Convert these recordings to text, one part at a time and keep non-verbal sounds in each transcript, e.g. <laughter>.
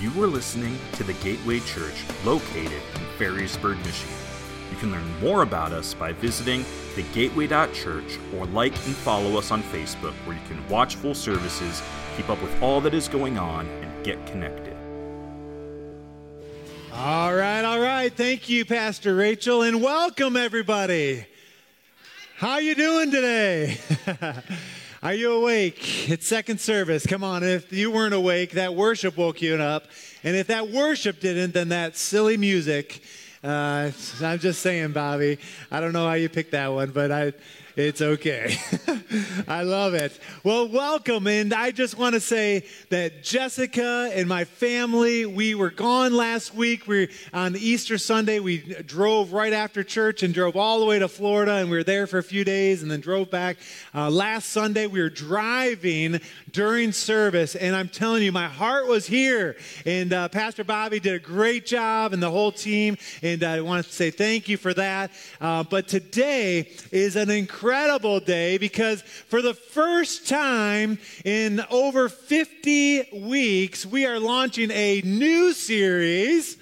You are listening to the Gateway Church located in Ferrysburg, Michigan. You can learn more about us by visiting thegateway.church or like and follow us on Facebook where you can watch full services, keep up with all that is going on, and get connected. All right, all right. Thank you, Pastor Rachel, and welcome everybody. How you doing today? <laughs> Are you awake? It's second service. Come on. If you weren't awake, that worship woke you up. And if that worship didn't, then that silly music. Uh, I'm just saying, Bobby. I don't know how you picked that one, but I, it's okay. <laughs> I love it. Well, welcome. And I just want to say that Jessica and my family, we were gone last week. We on Easter Sunday, we drove right after church and drove all the way to Florida, and we were there for a few days and then drove back. Uh, last Sunday, we were driving during service, and I'm telling you, my heart was here. And uh, Pastor Bobby did a great job, and the whole team. And I want to say thank you for that. Uh, but today is an incredible incredible day because for the first time in over 50 weeks, we are launching a new series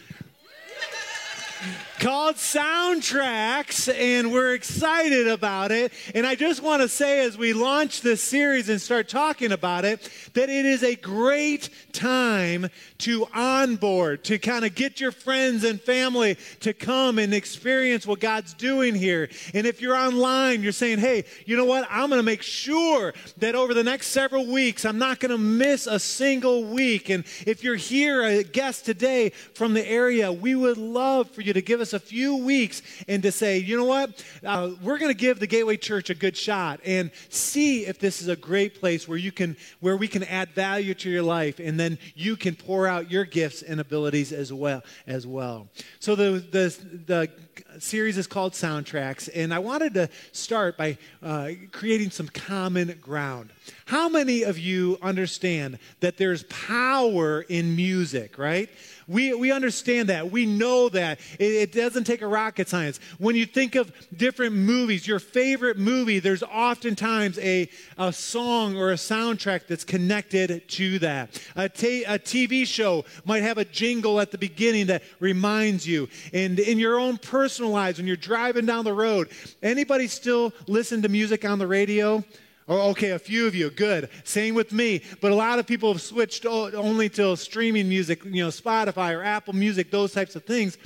called Soundtracks, and we're excited about it. And I just want to say, as we launch this series and start talking about it, that it is a great time to onboard, to kind of get your friends and family to come and experience what God's doing here. And if you're online, you're saying, hey, you know what? I'm going to make sure that over the next several weeks, I'm not going to miss a single week. And if you're here, a guest today from the area, we would love for you to give us a few weeks and to say, you know what? Uh, we're going to give the Gateway Church a good shot and see if this is a great place where you can, where we can add value to your life and then you can pour out your gifts and abilities as well as well. So the the the series is called Soundtracks, and I wanted to start by uh, creating some common ground. How many of you understand that there's power in music, right? We, we understand that. We know that. It, it, doesn't take a rocket science. When you think of different movies, your favorite movie, there's oftentimes a, a song or a soundtrack that's connected to that. A, TV show might have a jingle at the beginning that reminds you. And in your own personal when you're driving down the road, anybody still listen to music on the radio? Oh, okay, a few of you, good. Same with me. But a lot of people have switched only to streaming music, you know, Spotify or Apple Music, those types of things.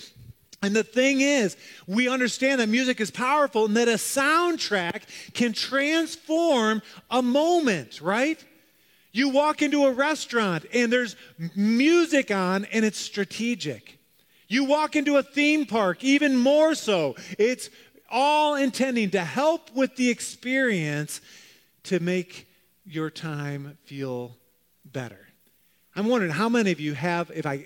And the thing is, we understand that music is powerful and that a soundtrack can transform a moment, right? You walk into a restaurant and there's music on and it's strategic. You walk into a theme park, even more so. It's all intending to help with the experience to make your time feel better. I'm wondering how many of you have, if I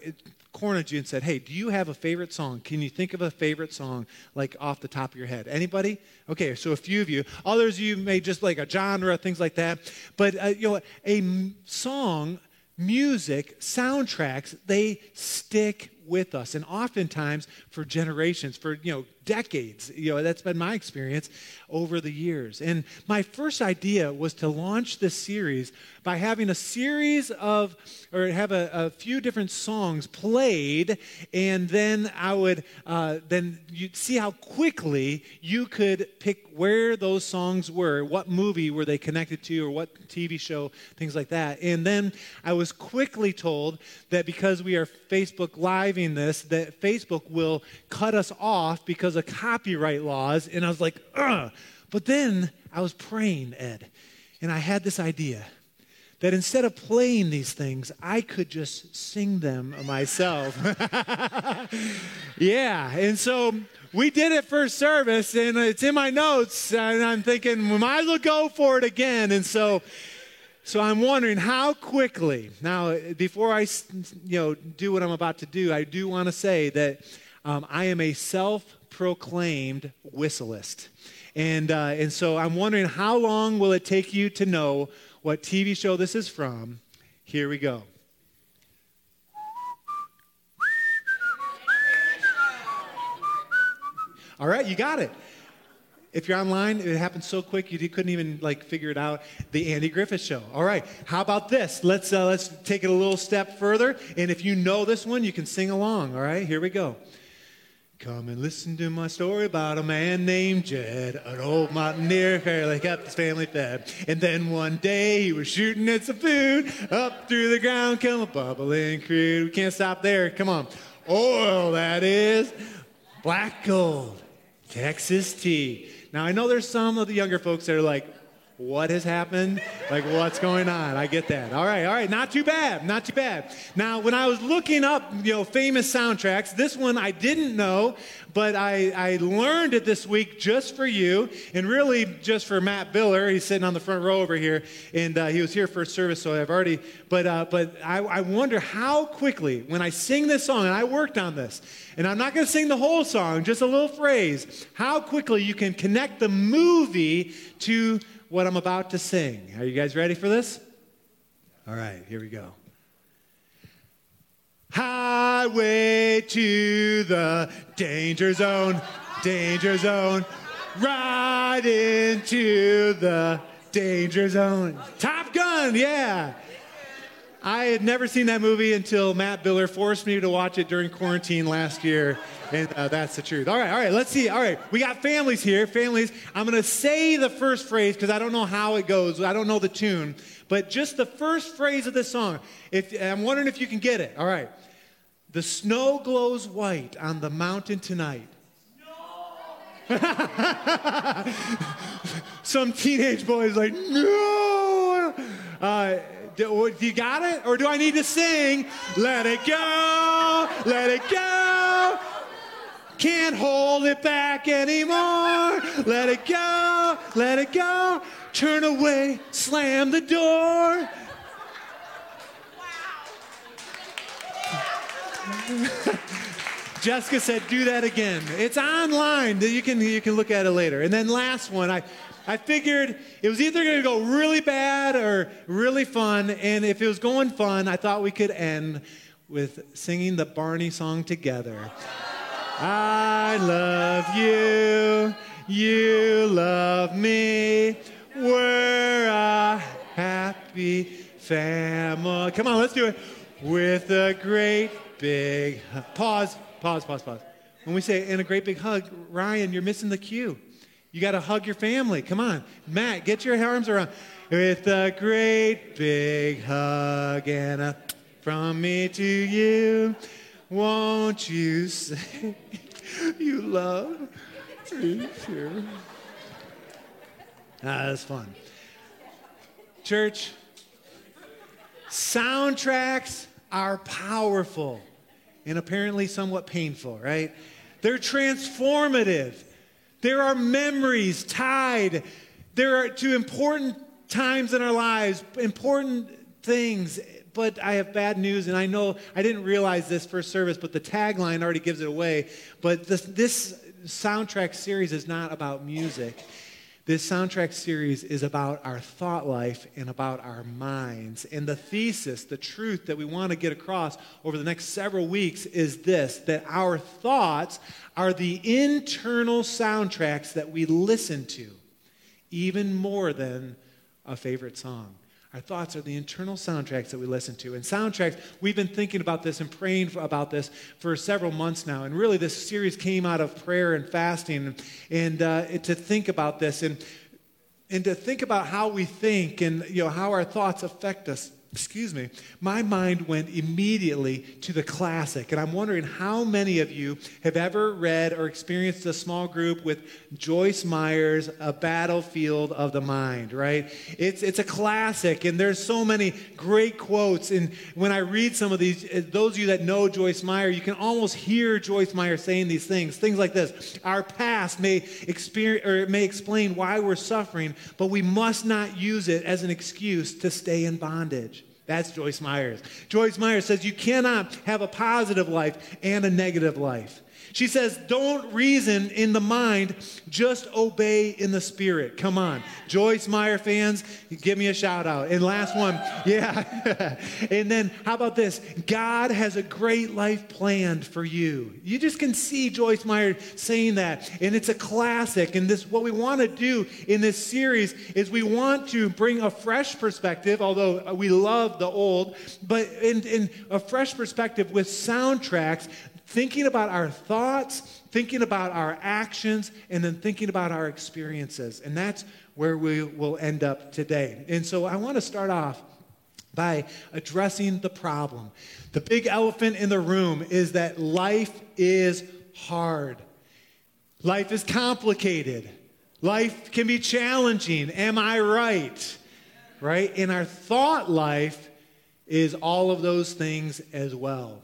cornered you and said, hey, do you have a favorite song? Can you think of a favorite song like off the top of your head? Anybody? Okay, so a few of you. Others of you may just like a genre, things like that. But, uh, you know, a song, music, soundtracks, they stick with us and oftentimes for generations for you know decades you know that's been my experience over the years. And my first idea was to launch this series by having a series of or have a, a few different songs played and then i would uh, then you'd see how quickly you could pick where those songs were what movie were they connected to or what tv show things like that. And then i was quickly told that because we are facebook live driving this that Facebook will cut us off because of copyright laws. And I was like, ugh. But then I was praying, Ed, and I had this idea that instead of playing these things, I could just sing them myself. <laughs> yeah, and so we did it first service, and it's in my notes, and I'm thinking we might as well go for it again. And so so I'm wondering how quickly. Now, before I, you know, do what I'm about to do, I do want to say that um, I am a self-proclaimed whistleist, and uh, and so I'm wondering how long will it take you to know what TV show this is from? Here we go. All right, you got it. if you're online, it happened so quick you couldn't even like figure it out. The Andy Griffith Show. All right, how about this? Let's uh, let's take it a little step further, and if you know this one, you can sing along. All right, here we go. Come and listen to my story about a man named Jed, an old mountaineer who kept his family fed. And then one day he was shooting at some food. Up through the ground come a bubbling crude. We can't stop there. Come on. Oil, that is. Black gold. Texas tea. Now, I know there's some of the younger folks that are like, what has happened? Like, what's going on? I get that. All right, all right. Not too bad. Not too bad. Now, when I was looking up, you know, famous soundtracks, this one I didn't know, but I, I learned it this week just for you, and really just for Matt Biller. He's sitting on the front row over here, and uh, he was here for service, so I've already. But uh, but I, I wonder how quickly when I sing this song, and I worked on this, and I'm not going to sing the whole song, just a little phrase. How quickly you can connect the movie to what I'm about to sing. Are you guys ready for this? All right, here we go. Highway to the danger zone, danger zone, right into the danger zone. Top Gun, yeah. I had never seen that movie until Matt Biller forced me to watch it during quarantine last year. And uh, that's the truth. All right, all right, let's see. All right, we got families here. Families. I'm going to say the first phrase because I don't know how it goes. I don't know the tune. But just the first phrase of this song. If, I'm wondering if you can get it. All right. The snow glows white on the mountain tonight. <laughs> Some teenage boys like, no. Uh, do, do you got it? Or do I need to sing? Let it go, let it go. Can't hold it back anymore. Let it go, let it go. Turn away, slam the door. Wow. <laughs> Jessica said, do that again. It's online. You can, you can look at it later. And then last one, I, I figured it was either going to go really bad or really fun. And if it was going fun, I thought we could end with singing the Barney song together. I love you, you love me. We're a happy family. Come on, let's do it. With a great big pause, pause, pause, pause. When we say in a great big hug, Ryan, you're missing the cue. You got to hug your family. Come on. Matt, get your arms around. With a great big hug and a from me to you, won't you say <laughs> you love me too? Ah, that's fun. Church, soundtracks are powerful and apparently somewhat painful, right? They're transformative. There are memories tied there are to important times in our lives, important things. But I have bad news, and I know I didn't realize this first service, but the tagline already gives it away. But this, this soundtrack series is not about music. This soundtrack series is about our thought life and about our minds. And the thesis, the truth that we want to get across over the next several weeks is this that our thoughts are the internal soundtracks that we listen to, even more than a favorite song. Our thoughts are the internal soundtracks that we listen to. And soundtracks, we've been thinking about this and praying for, about this for several months now. And really, this series came out of prayer and fasting and, uh, to think about this and, and to think about how we think and you know, how our thoughts affect us excuse me, my mind went immediately to the classic. And I'm wondering how many of you have ever read or experienced a small group with Joyce Meyer's A Battlefield of the Mind, right? It's, it's a classic, and there's so many great quotes. And when I read some of these, eh, those of you that know Joyce Meyer, you can almost hear Joyce Meyer saying these things. Things like this Our past may, experience, or may explain why we're suffering, but we must not use it as an excuse to stay in bondage. That's Joyce Myers. Joyce Myers says you cannot have a positive life and a negative life. She says, don't reason in the mind, just obey in the spirit. Come on. Joyce Meyer fans, give me a shout out. And last one, <laughs> yeah. <laughs> and then how about this? God has a great life planned for you. You just can see Joyce Meyer saying that. And it's a classic. And this what we want to do in this series is we want to bring a fresh perspective, although we love the old, but in, in a fresh perspective with soundtracks thinking about our thoughts, thinking about our actions, and then thinking about our experiences. And that's where we will end up today. And so I want to start off by addressing the problem. The big elephant in the room is that life is hard. Life is complicated. Life can be challenging. Am I right? Right? In our thought life is all of those things as well.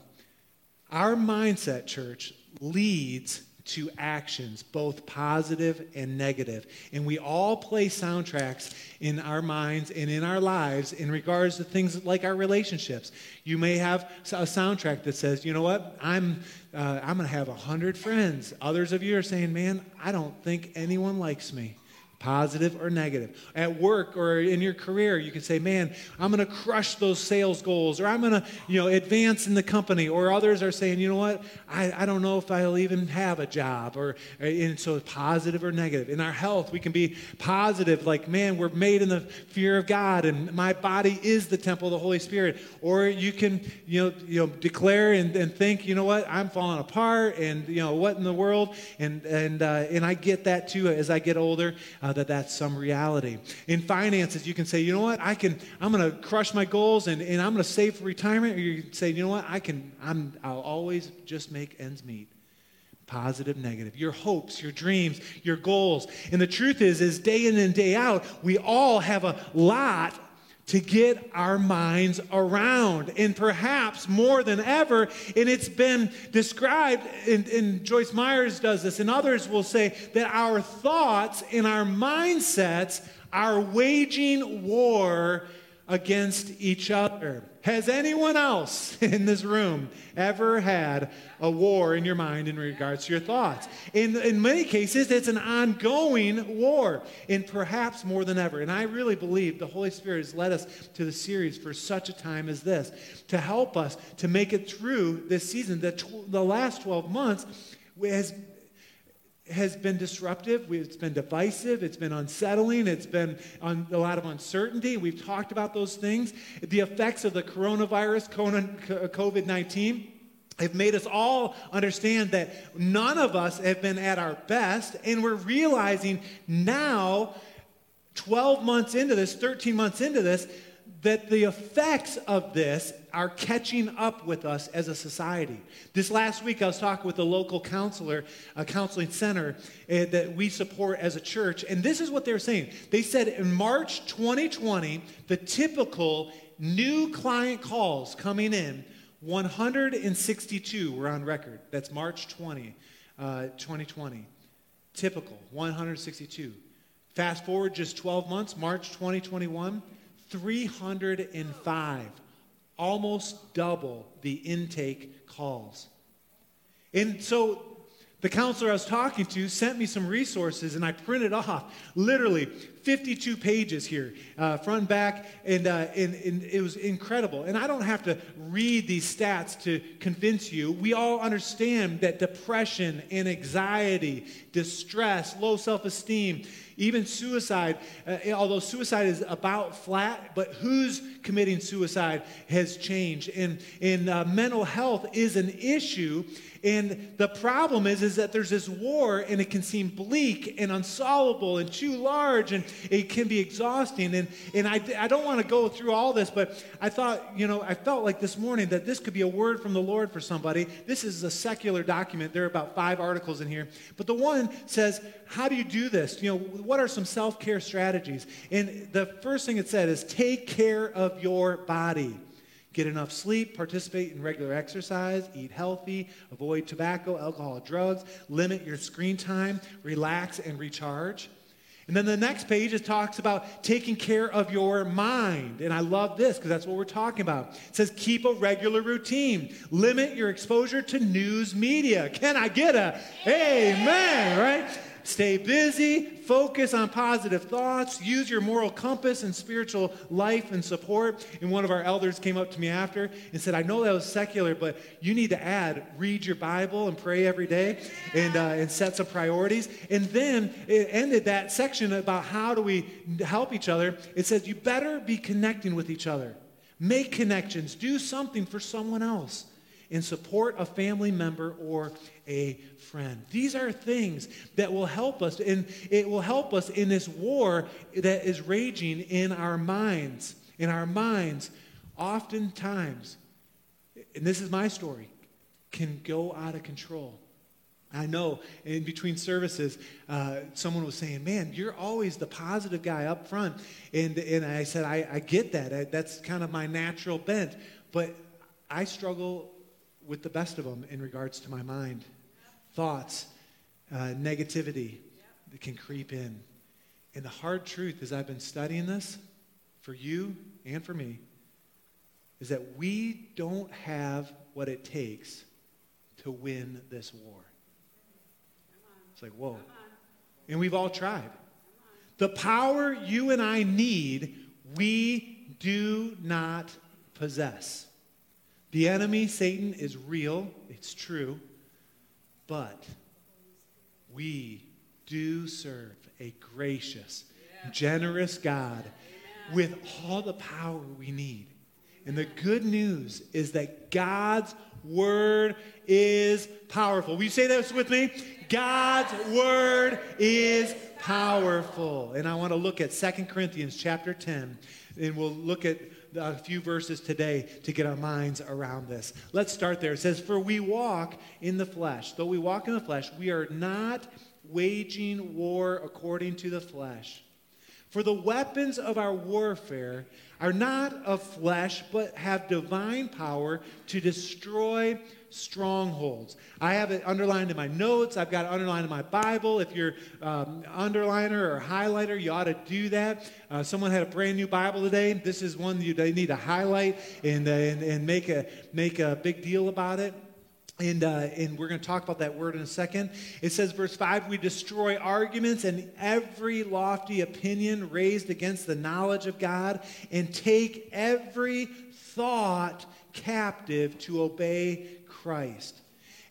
Our mindset, church, leads to actions, both positive and negative. And we all play soundtracks in our minds and in our lives in regards to things like our relationships. You may have a soundtrack that says, you know what, I'm, uh, I'm going to have 100 friends. Others of you are saying, man, I don't think anyone likes me positive or negative. At work or in your career, you can say, man, I'm going to crush those sales goals, or I'm going to, you know, advance in the company. Or others are saying, you know what, I, I don't know if I'll even have a job. Or, and so positive or negative. In our health, we can be positive, like, man, we're made in the fear of God, and my body is the temple of the Holy Spirit. Or you can, you know, you know declare and, and think, you know what, I'm falling apart, and, you know, what in the world? And, and, uh, and I get that too as I get older. Uh, uh, that that's some reality. In finances, you can say, you know what, I can, I'm going to crush my goals and, and I'm going to save for retirement. Or you say, you know what, I can, I'm, I'll always just make ends meet. Positive negative. Your hopes your dreams your goals. And the truth is is day in and day out we all have a lot to get our minds around. And perhaps more than ever, and it's been described, and, and, Joyce Myers does this, and others will say that our thoughts and our mindsets are waging war against each other. Has anyone else <laughs> in this room ever had a war in your mind in regards to your thoughts? In, in many cases, it's an ongoing war, and perhaps more than ever. And I really believe the Holy Spirit has led us to the series for such a time as this to help us to make it through this season. The, tw- the last 12 months has has been disruptive. It's been divisive. It's been unsettling. It's been a lot of uncertainty. We've talked about those things. The effects of the coronavirus, COVID 19, have made us all understand that none of us have been at our best. And we're realizing now, 12 months into this, 13 months into this, that the effects of this are catching up with us as a society. This last week, I was talking with a local counselor, a counseling center uh, that we support as a church, and this is what they were saying. They said in March 2020, the typical new client calls coming in, 162 were on record. That's March 20, uh, 2020. Typical, 162. Fast forward just 12 months, March 2021. 305, almost double the intake calls. And so the counselor I was talking to sent me some resources, and I printed off literally 52 pages here, uh, front and back, and, uh, and, and, it was incredible. And I don't have to read these stats to convince you. We all understand that depression and anxiety, distress, low self esteem, even suicide, uh, although suicide is about flat, but who's committing suicide has changed. And, and uh, mental health is an issue. And the problem is, is that there's this war, and it can seem bleak and unsolvable and too large, and it can be exhausting. And, and I, I don't want to go through all this, but I thought, you know, I felt like this morning that this could be a word from the Lord for somebody. This is a secular document. There are about five articles in here. But the one says, How do you do this? You know, what are some self care strategies? And the first thing it said is take care of your body. Get enough sleep, participate in regular exercise, eat healthy, avoid tobacco, alcohol, drugs, limit your screen time, relax, and recharge. And then the next page it talks about taking care of your mind. And I love this because that's what we're talking about. It says keep a regular routine. Limit your exposure to news media. Can I get a amen, right? Stay busy, focus on positive thoughts, use your moral compass and spiritual life and support. And one of our elders came up to me after and said, I know that was secular, but you need to add read your Bible and pray every day and, uh, and set some priorities. And then it ended that section about how do we help each other. It says, You better be connecting with each other. Make connections, do something for someone else in support a family member or a friend. These are things that will help us, and it will help us in this war that is raging in our minds. In our minds, oftentimes, and this is my story, can go out of control. I know in between services, uh, someone was saying, Man, you're always the positive guy up front. And, and I said, I, I get that. I, that's kind of my natural bent. But I struggle with the best of them in regards to my mind. Thoughts, uh, negativity that can creep in. And the hard truth, as I've been studying this for you and for me, is that we don't have what it takes to win this war. It's like, whoa. And we've all tried. The power you and I need, we do not possess. The enemy, Satan, is real, it's true, but we do serve a gracious, generous God with all the power we need. And the good news is that God's word is powerful. Will you say this with me? God's word is powerful. And I want to look at Second Corinthians chapter 10, and we'll look at a few verses today to get our minds around this. Let's start there. It says, For we walk in the flesh. Though we walk in the flesh, we are not waging war according to the flesh. For the weapons of our warfare are not of flesh, but have divine power to destroy strongholds. I have it underlined in my notes. I've got it underlined in my Bible. If you're um, underliner or highlighter, you ought to do that. Uh, someone had a brand new Bible today. This is one you they need to highlight and, uh, and, and make, a, make a big deal about it. And, uh, and we're going to talk about that word in a second. It says, verse 5 We destroy arguments and every lofty opinion raised against the knowledge of God, and take every thought captive to obey Christ.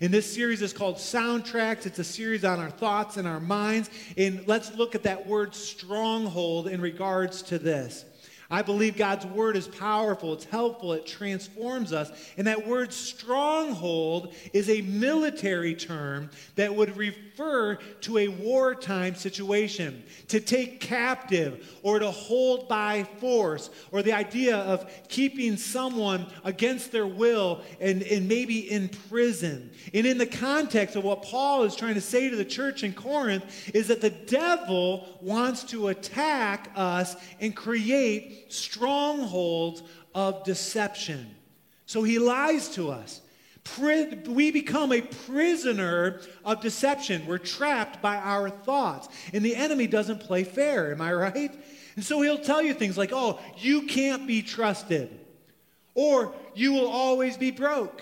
And this series is called Soundtracks. It's a series on our thoughts and our minds. And let's look at that word stronghold in regards to this. I believe God's word is powerful, it's helpful, it transforms us. And that word stronghold is a military term that would refer to a wartime situation, to take captive or to hold by force, or the idea of keeping someone against their will and, and maybe in prison. And in the context of what Paul is trying to say to the church in Corinth, is that the devil wants to attack us and create strongholds of deception. So he lies to us. We become a prisoner of deception. We're trapped by our thoughts. And the enemy doesn't play fair, am I right? And so he'll tell you things like, oh, you can't be trusted, or you will always be broke,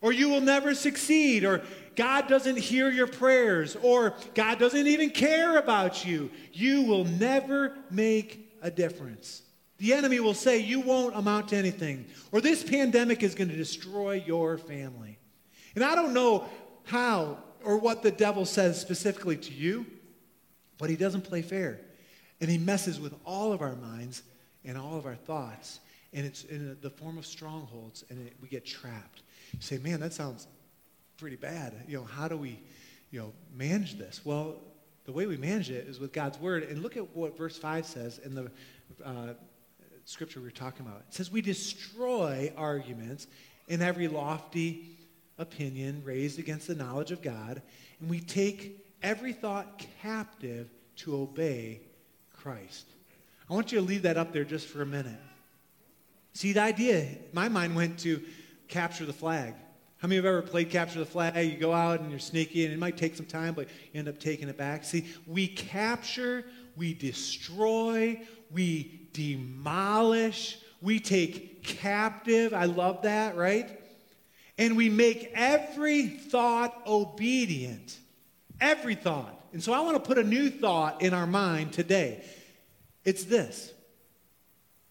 or you will never succeed, or God doesn't hear your prayers, or God doesn't even care about you. You will never make a difference. The enemy will say, You won't amount to anything, or this pandemic is going to destroy your family. And I don't know how or what the devil says specifically to you, but he doesn't play fair. And he messes with all of our minds and all of our thoughts. And it's in the form of strongholds, and it, we get trapped. You say, Man, that sounds pretty bad. You know, how do we, you know, manage this? Well, the way we manage it is with God's word. And look at what verse 5 says in the uh, scripture we are talking about. It says, We destroy arguments and every lofty opinion raised against the knowledge of God, and we take every thought captive to obey Christ. I want you to leave that up there just for a minute. See, the idea, my mind went to capture the flag. How many of you have ever played capture the flag? You go out and you're sneaky, and it might take some time, but you end up taking it back. See, we capture we destroy, we demolish, we take captive. I love that, right? And we make every thought obedient. Every thought. And so I want to put a new thought in our mind today. It's this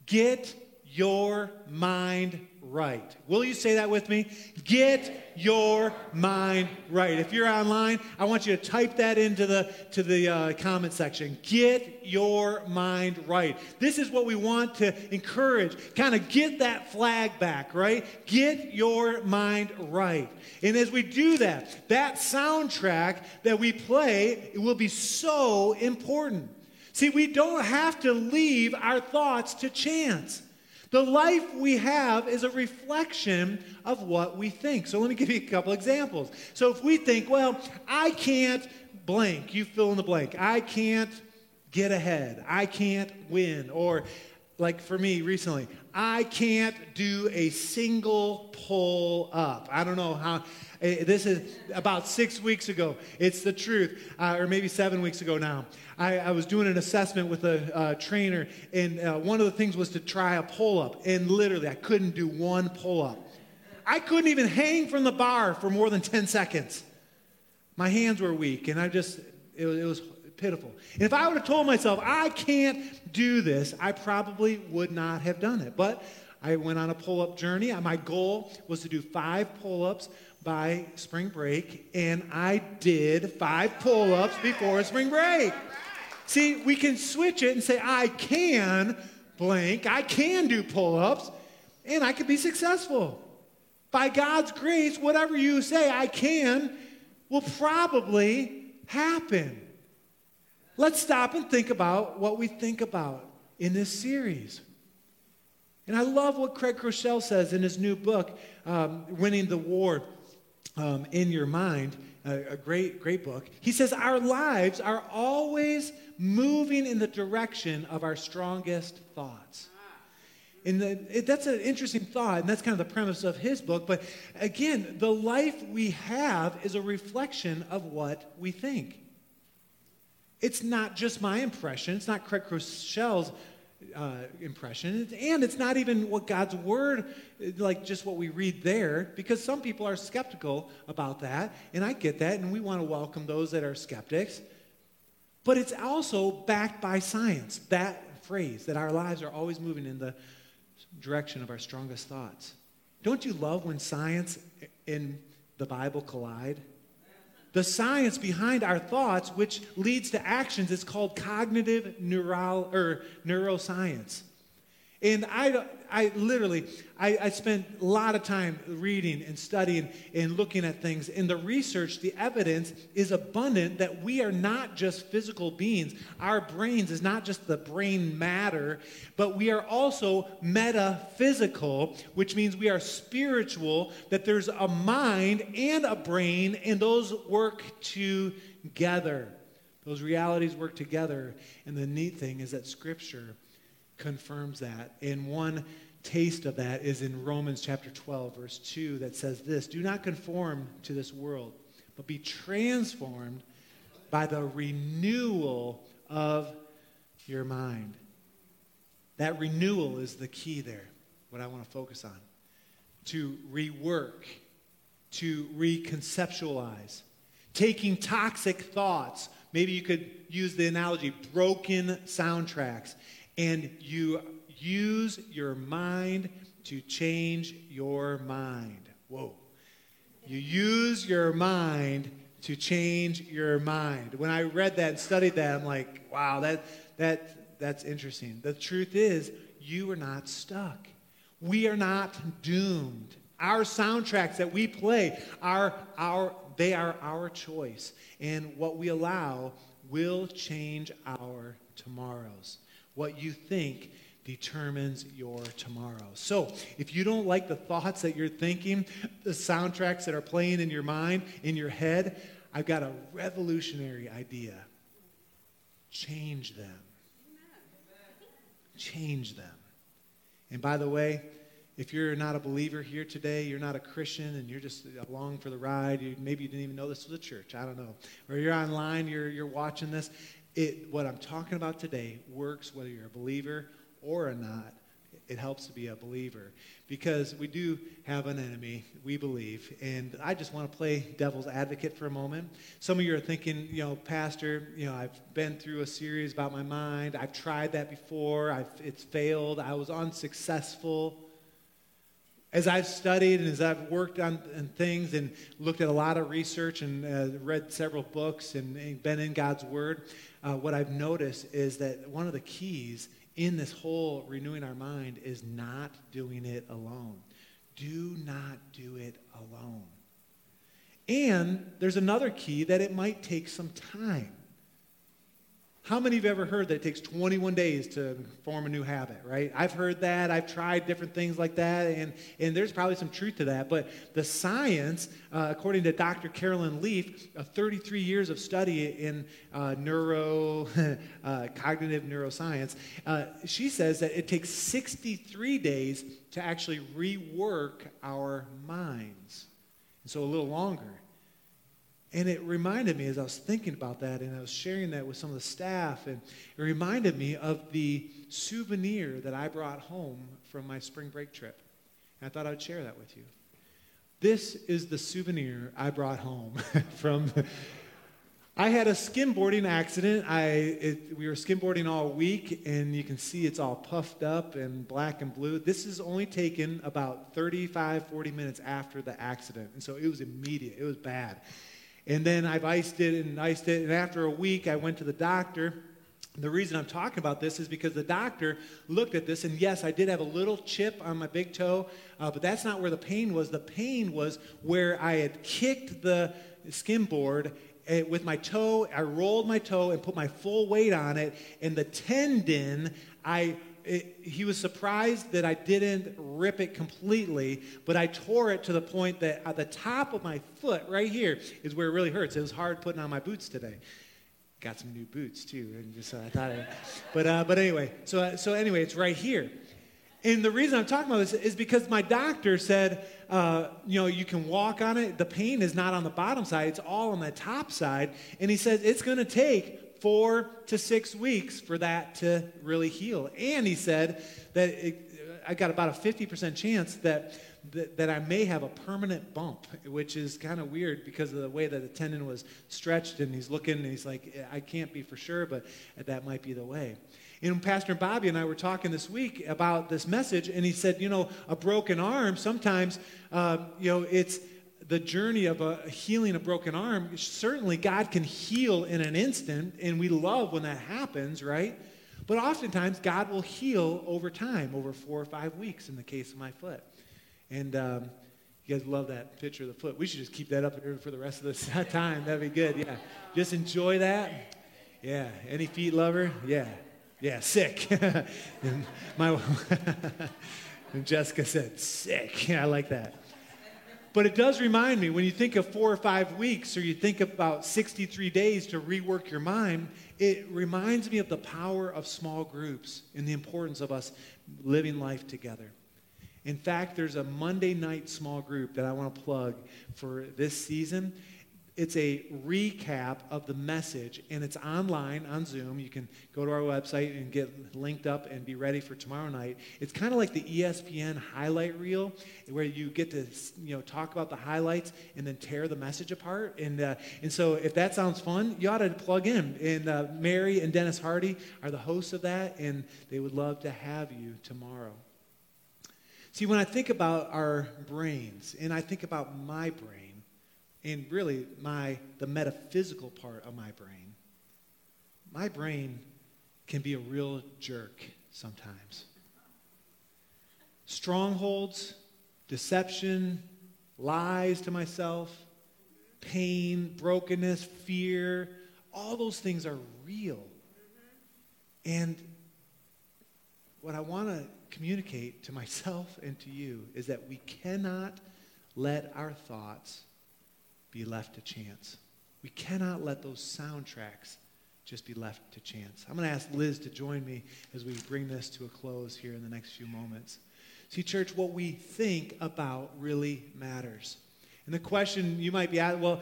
Get your mind right. Will you say that with me? Get your mind right. If you're online, I want you to type that into the to the uh, comment section. Get your mind right. This is what we want to encourage. Kind of get that flag back, right? Get your mind right. And as we do that, that soundtrack that we play will be so important. See, we don't have to leave our thoughts to chance. The life we have is a reflection of what we think. So let me give you a couple examples. So if we think, well, I can't blank, you fill in the blank. I can't get ahead. I can't win. Or like for me recently, I can't do a single pull up. I don't know how. Eh, this is about six weeks ago. It's the truth, uh, or maybe seven weeks ago now. I, I was doing an assessment with a uh, trainer, and uh, one of the things was to try a pull up. And literally, I couldn't do one pull up. I couldn't even hang from the bar for more than 10 seconds. My hands were weak, and I just, it was, it was pitiful. And if I would have told myself, I can't do this, I probably would not have done it. But I went on a pull up journey. My goal was to do five pull ups by spring break, and I did five pull ups before spring break. See, we can switch it and say, I can blank, I can do pull ups, and I can be successful. By God's grace, whatever you say, I can, will probably happen. Let's stop and think about what we think about in this series. And I love what Craig Groeschel says in his new book, um, Winning the War um, in Your Mind, a, a great, great book. He says, Our lives are always moving in the direction of our strongest thoughts. And the, it, that's an interesting thought, and that's kind of the premise of his book. But again, the life we have is a reflection of what we think. It's not just my impression, it's not Craig Groeschel's uh, impression, and it's not even what God's word, like just what we read there, because some people are skeptical about that, and I get that, and we want to welcome those that are skeptics. But it's also backed by science, that phrase, that our lives are always moving in the direction of our strongest thoughts. Don't you love when science and the Bible collide? The science behind our thoughts, which leads to actions, is called cognitive neural, or neuroscience. And I, I literally, I, I spent a lot of time reading and studying and looking at things. In the research, the evidence is abundant that we are not just physical beings. Our brains is not just the brain matter, but we are also metaphysical, which means we are spiritual, that there's a mind and a brain, and those work together. Those realities work together. And the neat thing is that Scripture confirms that. And one taste of that is in Romans chapter 12, verse 2, that says this Do not conform to this world, but be transformed by the renewal of your mind. That renewal is the key there, what I want to focus on. To rework, to reconceptualize, taking toxic thoughts. Maybe you could use the analogy broken soundtracks and you use your mind to change your mind. Whoa. You use your mind to change your mind. When I read that and studied that, I'm like, wow, that, that, that's interesting. The truth is, you are not stuck. We are not doomed. Our soundtracks that we play are our, they are our choice. And what we allow will change our tomorrows. What you think determines your tomorrow. So, if you don't like the thoughts that you're thinking, the soundtracks that are playing in your mind, in your head, I've got a revolutionary idea. Change them. Change them. And by the way, if you're not a believer here today, you're not a Christian, and you're just along for the ride, you, maybe you didn't even know this was a church, I don't know. Or you're online, you're, you're watching this, it, what I'm talking about today works whether you're a believer or not. It helps to be a believer because we do have an enemy, we believe. And I just want to play devil's advocate for a moment. Some of you are thinking, you know, Pastor, you know, I've been through a series about my mind. I've tried that before. I've, it's failed. I was unsuccessful. As I've studied and as I've worked on, things and looked at a lot of research and uh, read several books and, and, been in God's Word, uh, what I've noticed is that one of the keys in this whole renewing our mind is not doing it alone. Do not do it alone. And there's another key that it might take some time. How many of you have ever heard that it takes 21 days to form a new habit, right? I've heard that. I've tried different things like that, and, and there's probably some truth to that. But the science, uh, according to Dr. Caroline Leaf, uh, 33 years of study in uh, neuro, <laughs> uh, cognitive neuroscience, uh, she says that it takes 63 days to actually rework our minds. And so a little longer. And it reminded me as I was thinking about that and I was sharing that with some of the staff, and it reminded me of the souvenir that I brought home from my spring break trip. And I thought I would share that with you. This is the souvenir I brought home <laughs> from. I had a skimboarding accident. I, it, we were skimboarding all week, and you can see it's all puffed up and black and blue. This is only taken about 35, 40 minutes after the accident. And so it was immediate, it was bad. And then I've iced it and iced it. And after a week, I went to the doctor. The reason I'm talking about this is because the doctor looked at this, and yes, I did have a little chip on my big toe, uh, but that's not where the pain was. The pain was where I had kicked the skimboard uh, with my toe. I rolled my toe and put my full weight on it, and the tendon, I it, he was surprised that I didn't rip it completely, but I tore it to the point that at the top of my foot, right here, is where it really hurts. It was hard putting on my boots today. Got some new boots too, and just uh, I thought, <laughs> but uh, but anyway, so uh, so anyway, it's right here. And the reason I'm talking about this is because my doctor said, uh, you know, you can walk on it. The pain is not on the bottom side; it's all on the top side. And he says it's going to take four to six weeks for that to really heal. And he said that it, I got about a 50% chance that, that, that, I may have a permanent bump, which is kind of weird because of the way that the tendon was stretched. And he's looking and he's like, I can't be for sure, but that might be the way. And Pastor Bobby and I were talking this week about this message, and he said, you know, a broken arm, sometimes, uh, you know, it's the journey of a healing a broken arm, certainly God can heal in an instant, and we love when that happens, right? But oftentimes, God will heal over time, over four or five weeks in the case of my foot. And um, you guys love that picture of the foot. We should just keep that up for the rest of the <laughs> time. That'd be good. Yeah. Just enjoy that. Yeah. Any feet lover? Yeah. Yeah. Sick. <laughs> my <laughs> and Jessica said, sick. Yeah, I like that. But it does remind me when you think of four or five weeks or you think about 63 days to rework your mind, it reminds me of the power of small groups and the importance of us living life together. In fact, there's a Monday night small group that I want to plug for this season it's a recap of the message, and it's online on Zoom. You can go to our website and get linked up and be ready for tomorrow night. It's kind of like the ESPN highlight reel, where you get to you know talk about the highlights and then tear the message apart. And uh, and so if that sounds fun, you ought to plug in. And uh, Mary and Dennis Hardy are the hosts of that, and they would love to have you tomorrow. See, when I think about our brains, and I think about my brain and really my the metaphysical part of my brain my brain can be a real jerk sometimes. Strongholds deception lies to myself pain brokenness fear all those things are real. And what i want to communicate to myself and to you is that we cannot let our thoughts be left to chance. We cannot let those soundtracks just be left to chance. I'm going to ask Liz to join me as we bring this to a close here in the next few moments. See, church, what we think about really matters. And the question you might be asking, well,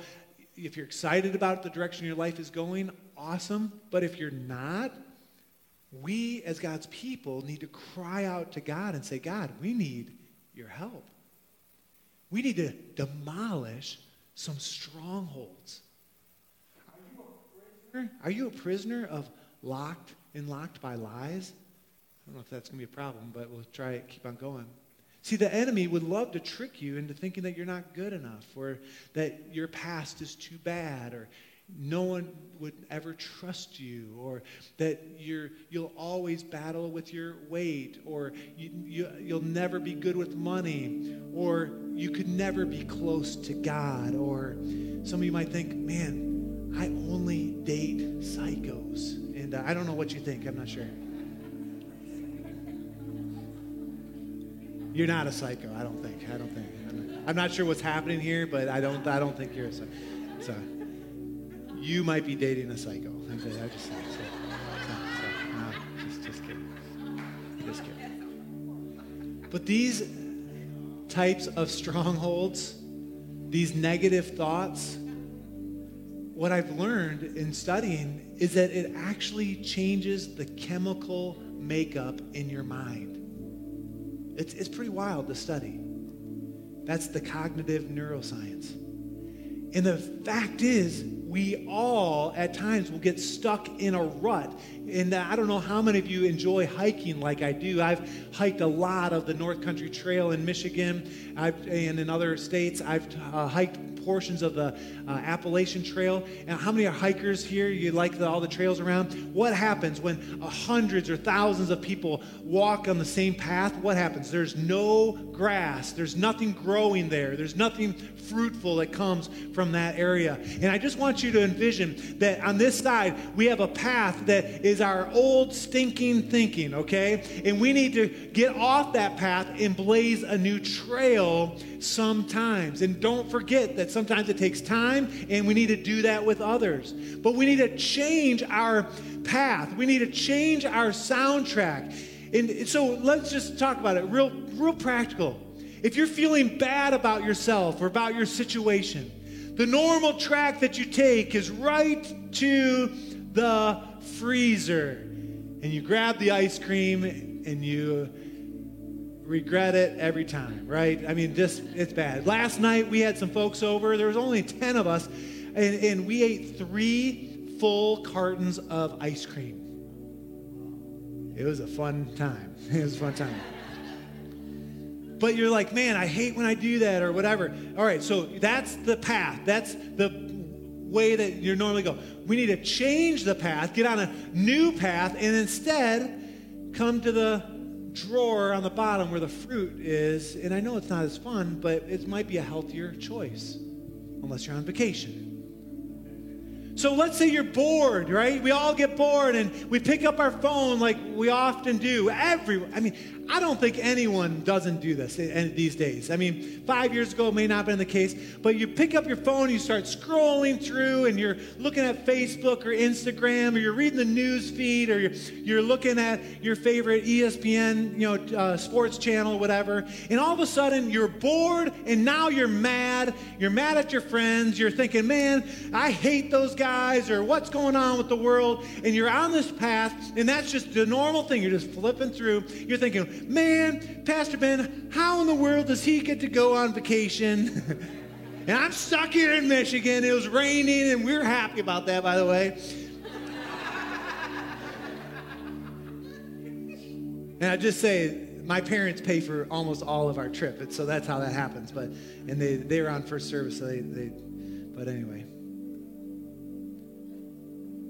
if you're excited about the direction your life is going, awesome. But if you're not, we as God's people need to cry out to God and say, God, we need your help. We need to demolish some strongholds. Are you a prisoner, Are you a prisoner of locked and locked by lies? I don't know if that's going to be a problem, but we'll try it, keep on going. See, the enemy would love to trick you into thinking that you're not good enough or that your past is too bad or no one would ever trust you or that you're, you'll always battle with your weight or you, you, you'll never be good with money or you could never be close to God or some of you might think, man, I only date psychos. And uh, I don't know what you think. I'm not sure. You're not a psycho, I don't think. I don't think. I'm not, I'm not sure what's happening here, but I don't. I don't think you're a psycho. So, you might be dating a psycho. I just, I just, so, so, no, just, just kidding. Just kidding. But these types of strongholds, these negative thoughts, what I've learned in studying is that it actually changes the chemical makeup in your mind. It's, it's pretty wild to study. That's the cognitive neuroscience. And the fact is, we all at times will get stuck in a rut. And I don't know how many of you enjoy hiking like I do. I've hiked a lot of the North Country Trail in Michigan I've, and in other states. I've uh, hiked portions of the uh, Appalachian Trail. And how many are hikers here? You like the, all the trails around? What happens when hundreds or thousands of people walk on the same path? What happens? There's no grass, there's nothing growing there, there's nothing fruitful that comes from that area. And I just want you to envision that on this side, we have a path that is our old stinking thinking, okay? And we need to get off that path and blaze a new trail sometimes. And don't forget that sometimes it takes time and we need to do that with others. But we need to change our path, we need to change our soundtrack. And so let's just talk about it real, real practical. If you're feeling bad about yourself or about your situation, the normal track that you take is right to the freezer. And you grab the ice cream and you regret it every time, right? I mean, just, it's bad. Last night we had some folks over. There was only 10 of us, and, and we ate three full cartons of ice cream. It was a fun time. <laughs> It was a fun time. But you're like, man, I hate when I do that or whatever. All right, so that's the path. That's the way that you normally go. We need to change the path, get on a new path, and instead come to the drawer on the bottom where the fruit is. And I know it's not as fun, but it might be a healthier choice, unless you're on vacation. So let's say you're bored, right? We all get bored and we pick up our phone like we often do. Everyone, I mean, I don't think anyone doesn't do this these days. I mean, five years ago may not have been the case, but you pick up your phone, you start scrolling through, and you're looking at Facebook or Instagram, or you're reading the news feed, or you're, you're looking at your favorite ESPN, you know, uh, sports channel, whatever. And all of a sudden you're bored, and now you're mad. You're mad at your friends. You're thinking, man, I hate those guys, or what's going on with the world? And you're on this path, and that's just the normal thing. You're just flipping through. You're thinking, man, Pastor Ben, how in the world does he get to go on vacation? <laughs> and I'm stuck here in Michigan. It was raining, and we are happy about that, by the way. <laughs> and I just say, my parents pay for almost all of our trip, so that's how that happens. But and they they were on first service, so they, they but anyway.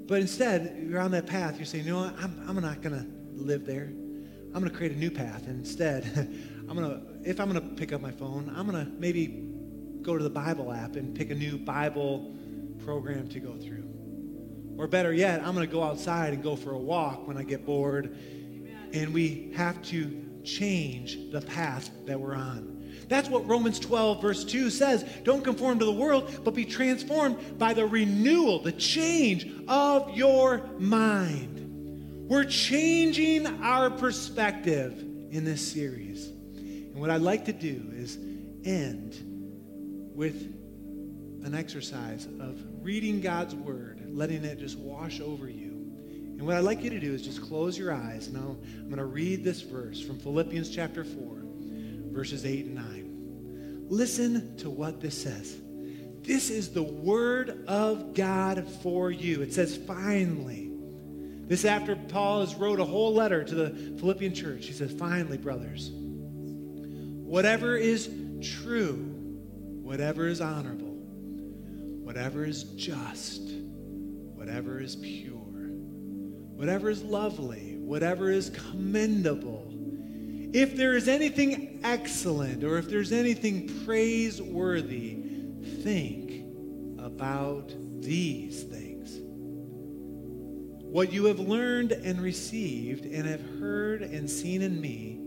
But instead, you're on that path. You're saying, you know what? I'm, I'm not going to live there. I'm going to create a new path. And instead, <laughs> I'm going to, if I'm going to pick up my phone, I'm going to maybe go to the Bible app and pick a new Bible program to go through. Or better yet, I'm going to go outside and go for a walk when I get bored. And we have to change the path that we're on. That's what Romans 12, verse 2 says. Don't conform to the world, but be transformed by the renewal, the change of your mind. We're changing our perspective in this series. And what I'd like to do is end with an exercise of reading God's Word letting it just wash over you. And what I'd like you to do is just close your eyes. And I'll, I'm going to read this verse from Philippians chapter 4, verses 8 and 9. Listen to what this says. This is the word of God for you. It says, finally. This after Paul has wrote a whole letter to the Philippian church. He says, finally, brothers, whatever is true, whatever is honorable, whatever is just, whatever is pure, whatever is lovely, whatever is commendable, if there is anything excellent or if there's anything praiseworthy, think about these things. What you have learned and received and have heard and seen in me,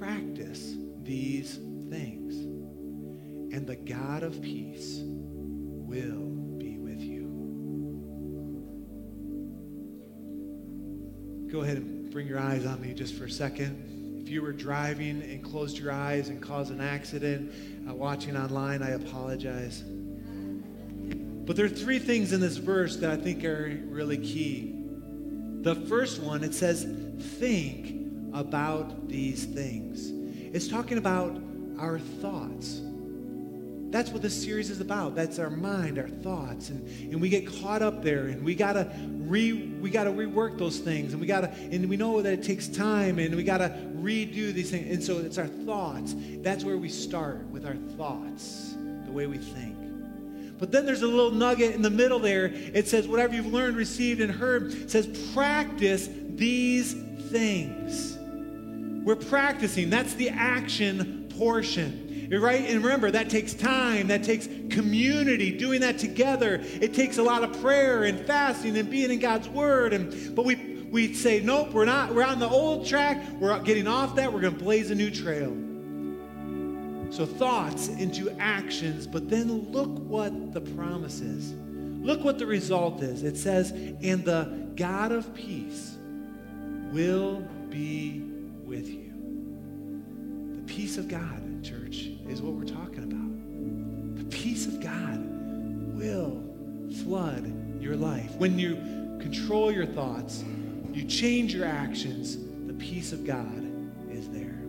practice these things. And the God of peace will be with you. Go ahead and bring your eyes on me just for a second. If you were driving and closed your eyes and caused an accident, uh, watching online, I apologize. But there are three things in this verse that I think are really key. The first one, it says, think about these things. It's talking about our thoughts. That's what this series is about. That's our mind, our thoughts. And, and we get caught up there and we gotta re we gotta rework those things. And we gotta and we know that it takes time and we gotta redo these things. And so it's our thoughts. That's where we start with our thoughts, the way we think. But then there's a little nugget in the middle there. It says, whatever you've learned, received, and heard, says, practice these things. We're practicing. That's the action portion. Right? And remember, that takes time, that takes community, doing that together. It takes a lot of prayer and fasting and being in God's Word. And but we we say, nope, we're not, we're on the old track, we're getting off that, we're gonna blaze a new trail. So thoughts into actions, but then look what the promise is. Look what the result is. It says, and the God of peace will be with you. The peace of God, is what we're talking about. The peace of God will flood your life. When you control your thoughts, you change your actions, the peace of God is there.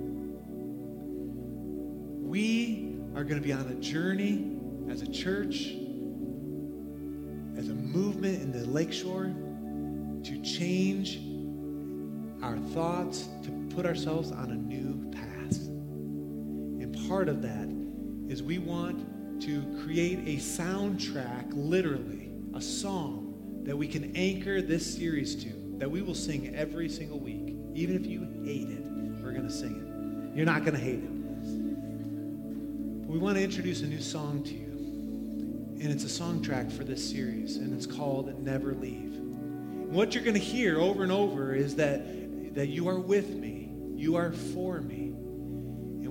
We are going to be on a journey as a church, as a movement in the lakeshore to change our thoughts, to put ourselves on a new path. Part of that is we want to create a soundtrack, literally, a song that we can anchor this series to, that we will sing every single week. Even if you hate it, we're going to sing it. You're not going to hate it. We want to introduce a new song to you. And it's a song track for this series, and it's called Never Leave. And what you're going to hear over and over is that, that you are with me, you are for me.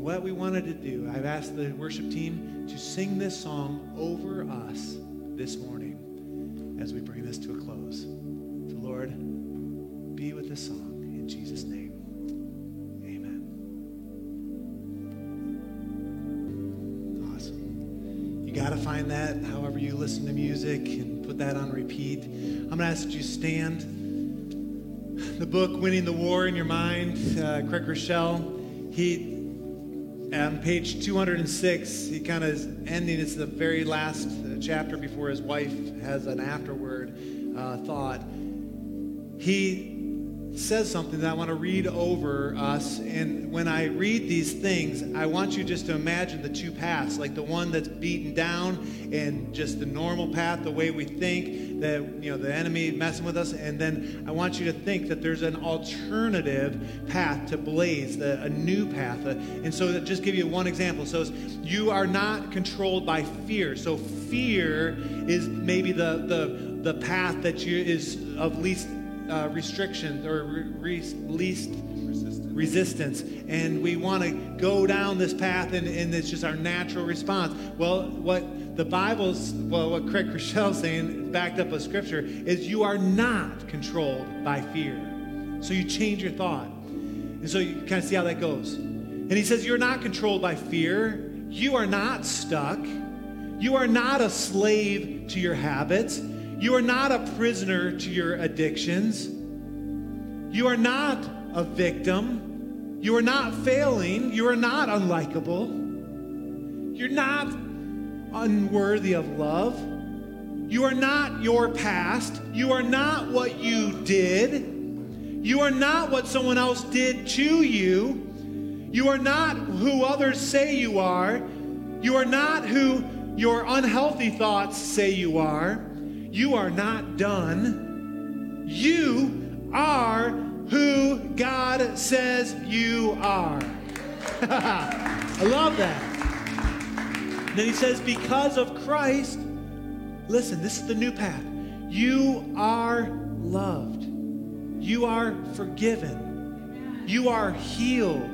What we wanted to do, I've asked the worship team to sing this song over us this morning as we bring this to a close. So, Lord, be with this song in Jesus' name. Amen. Awesome. You got to find that however you listen to music and put that on repeat. I'm going to ask you stand. The book Winning the War in Your Mind, uh, Craig Groeschel, he, on page 206, he kind of is ending, it's the very last uh, chapter before his wife has an afterward uh, thought. He says something that I want to read over us. And when I read these things, I want you just to imagine the two paths, like the one that's beaten down and just the normal path, the way we think, that you know, the enemy messing with us. And then I want you to think that there's an alternative path to blaze, the, a new path. Uh, and so just give you one example. So you are not controlled by fear. So fear is maybe the the the path that you is of least uh, restrictions or re- least resistance. resistance. And we want to go down this path, and, and it's just our natural response. Well, what the Bible's, well, what Craig <laughs> Groeschel's saying, backed up with Scripture, is you are not controlled by fear. So you change your thought. And so you kind of see how that goes. And he says, You're not controlled by fear. You are not stuck. You are not a slave to your habits. You are not a prisoner to your addictions. You are not a victim. You are not failing. You are not unlikable. You're not unworthy of love. You are not your past. You are not what you did. You are not what someone else did to you. You are not who others say you are. You are not who your unhealthy thoughts say you are. You are not done. You are who God says you are. <laughs> I love that. Then he says, because of Christ, listen, this is the new path. You are loved. You are forgiven. You are healed.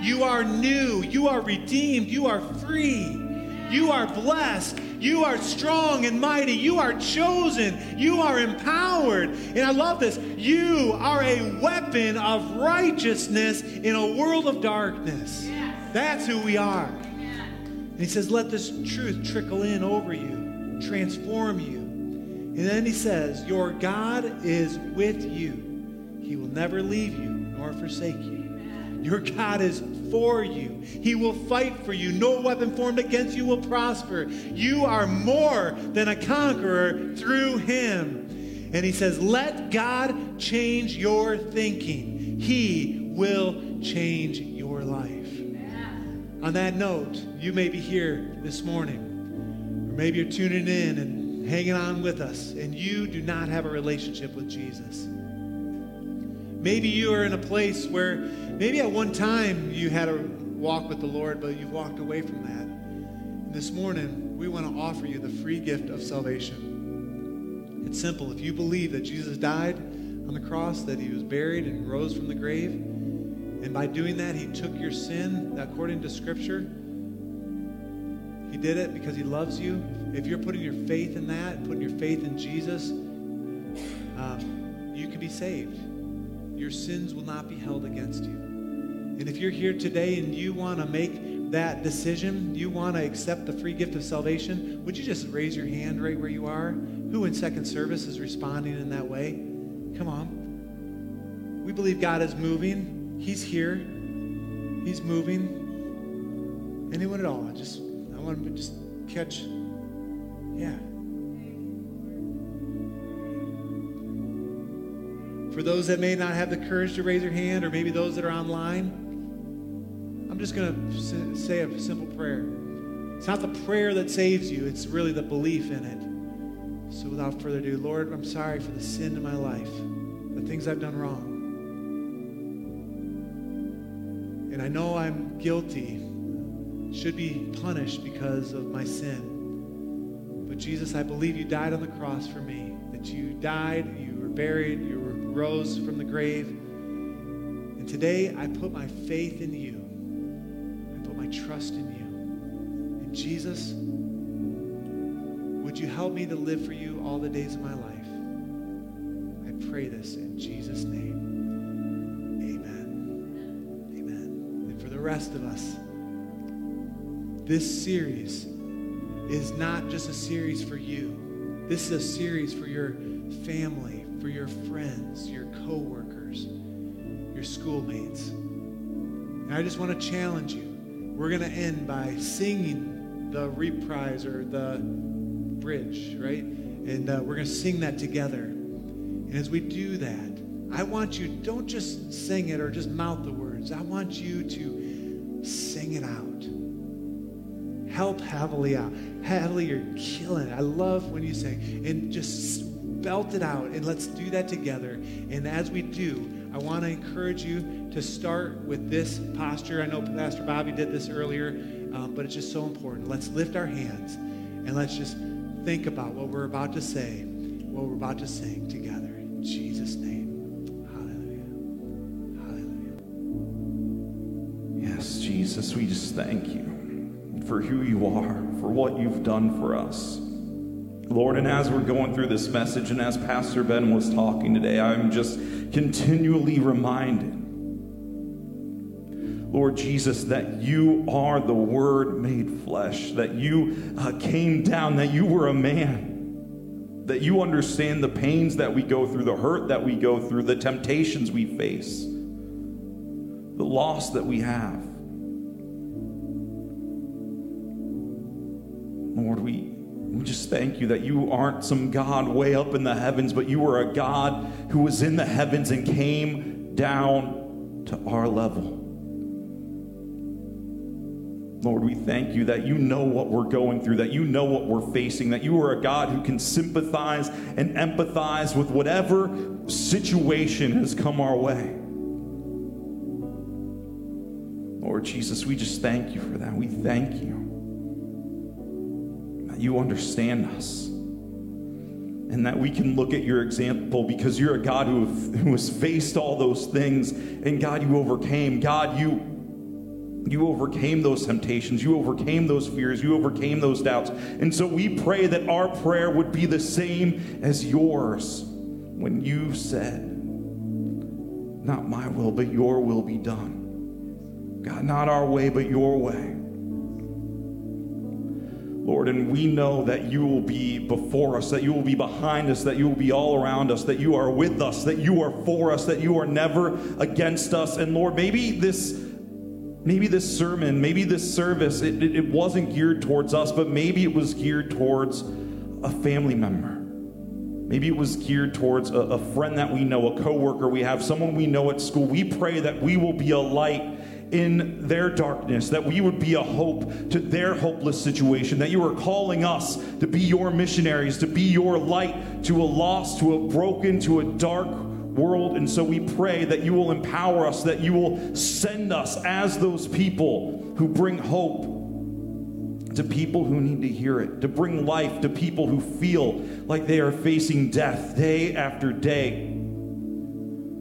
You are new. You are redeemed. You are free. You are blessed. You are strong and mighty. You are chosen. You are empowered. And I love this. You are a weapon of righteousness in a world of darkness. That's who we are. And he says, Let this truth trickle in over you, transform you. And then he says, Your God is with you. He will never leave you nor forsake you. Your God is for you. He will fight for you. No weapon formed against you will prosper. You are more than a conqueror through him. And he says, Let God change your thinking. He will change your life. On that note, you may be here this morning, or maybe you're tuning in and hanging on with us, and you do not have a relationship with Jesus. Maybe you are in a place where maybe at one time you had a walk with the Lord, but you've walked away from that. And this morning, we want to offer you the free gift of salvation. It's simple. If you believe that Jesus died on the cross, that he was buried and rose from the grave, and by doing that, he took your sin according to Scripture, he did it because he loves you. If you're putting your faith in that, putting your faith in Jesus, um, you can be saved your sins will not be held against you. And if you're here today and you want to make that decision, you want to accept the free gift of salvation, would you just raise your hand right where you are? Who in second service is responding in that way? Come on. We believe God is moving. He's here. He's moving. Anyone at all? I just I want to just catch. Yeah. For those that may not have the courage to raise their hand, or maybe those that are online, I'm just going to say a simple prayer. It's not the prayer that saves you, it's really the belief in it. So without further ado, Lord, I'm sorry for the sin in my life, the things I've done wrong. And I know I'm guilty, should be punished because of my sin. But Jesus, I believe you died on the cross for me, that you died, you were buried, you rose from the grave. And today I put my faith in you. I put my trust in you. And Jesus, would you help me to live for you all the days of my life? I pray this in Jesus' name. Amen. Amen. And for the rest of us, this series is not just a series for you. This is a series for your family, for your friends, your coworkers, your schoolmates. And I just want to challenge you. We're going to end by singing the reprise or the bridge, right? And uh, we're going to sing that together. And as we do that, I want you, don't just sing it or just mouth the words. I want you to sing it out. Help heavily out. Heavily, you're killing it. I love when you sing. And just belt it out and let's do that together. And as we do, I want to encourage you to start with this posture. I know Pastor Bobby did this earlier, um, but it's just so important. Let's lift our hands and let's just think about what we're about to say, what we're about to sing together. In Jesus' name. Hallelujah. Hallelujah. Yes, Jesus, we just thank you for who you are, for what you've done for us. Lord, and as we're going through this message, and as Pastor Ben was talking today, I'm just continually reminded, Lord Jesus, that you are the Word made flesh, that you uh, came down, that you were a man, that you understand the pains that we go through, the hurt that we go through, the temptations we face, the loss that we have. Lord, we, we just thank you that you aren't some God way up in the heavens, but you are a God who was in the heavens and came down to our level. Lord, we thank you that you know what we're going through, that you know what we're facing, that you are a God who can sympathize and empathize with whatever situation has come our way. Lord Jesus, we just thank you for that. We thank you that you understand us and that we can look at your example because you're a God who, who has faced all those things and God, you overcame. God, you you overcame those temptations. You overcame those fears. You overcame those doubts. And so we pray that our prayer would be the same as yours when you said, Not my will, but your will be done. God, not our way, but your way. Lord, and we know that you will be before us, that you will be behind us, that you will be all around us, that you are with us, that you are for us, that you are never against us. And Lord, maybe this maybe this sermon, maybe this service, it, it, it, wasn't geared towards us, but maybe it was geared towards a family member. Maybe it was geared towards a, a friend that we know, a coworker we have, someone we know at school. We pray that we will be a light in their darkness, that we would be a hope to their hopeless situation, that you are calling us to be your missionaries, to be your light to a lost, to a broken, to a dark world. And so we pray that you will empower us, that you will send us as those people who bring hope to people who need to hear it, to bring life to people who feel like they are facing death day after day.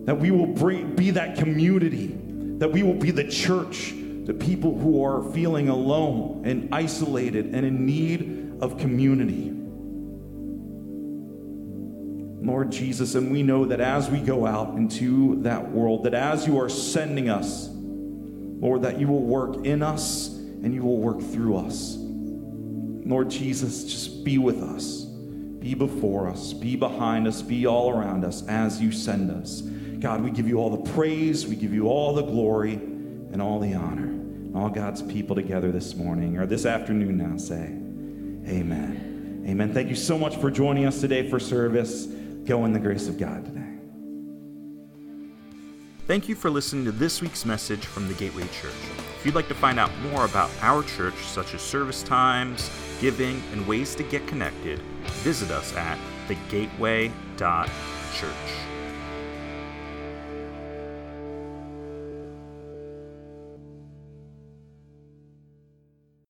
That we will bring, be that community, that we will be the church to people who are feeling alone and isolated and in need of community. Lord Jesus, and we know that as we go out into that world, that as you are sending us, Lord, that you will work in us and you will work through us. Lord Jesus, just be with us. Be before us, be behind us, be all around us as you send us. God, we give you all the praise, we give you all the glory and all the honor. All God's people together this morning or this afternoon now say, Amen. Amen. Thank you so much for joining us today for service. Go in the grace of God today. Thank you for listening to this week's message from the Gateway Church. If you'd like to find out more about our church, such as service times, giving, and ways to get connected, visit us at thegateway.church.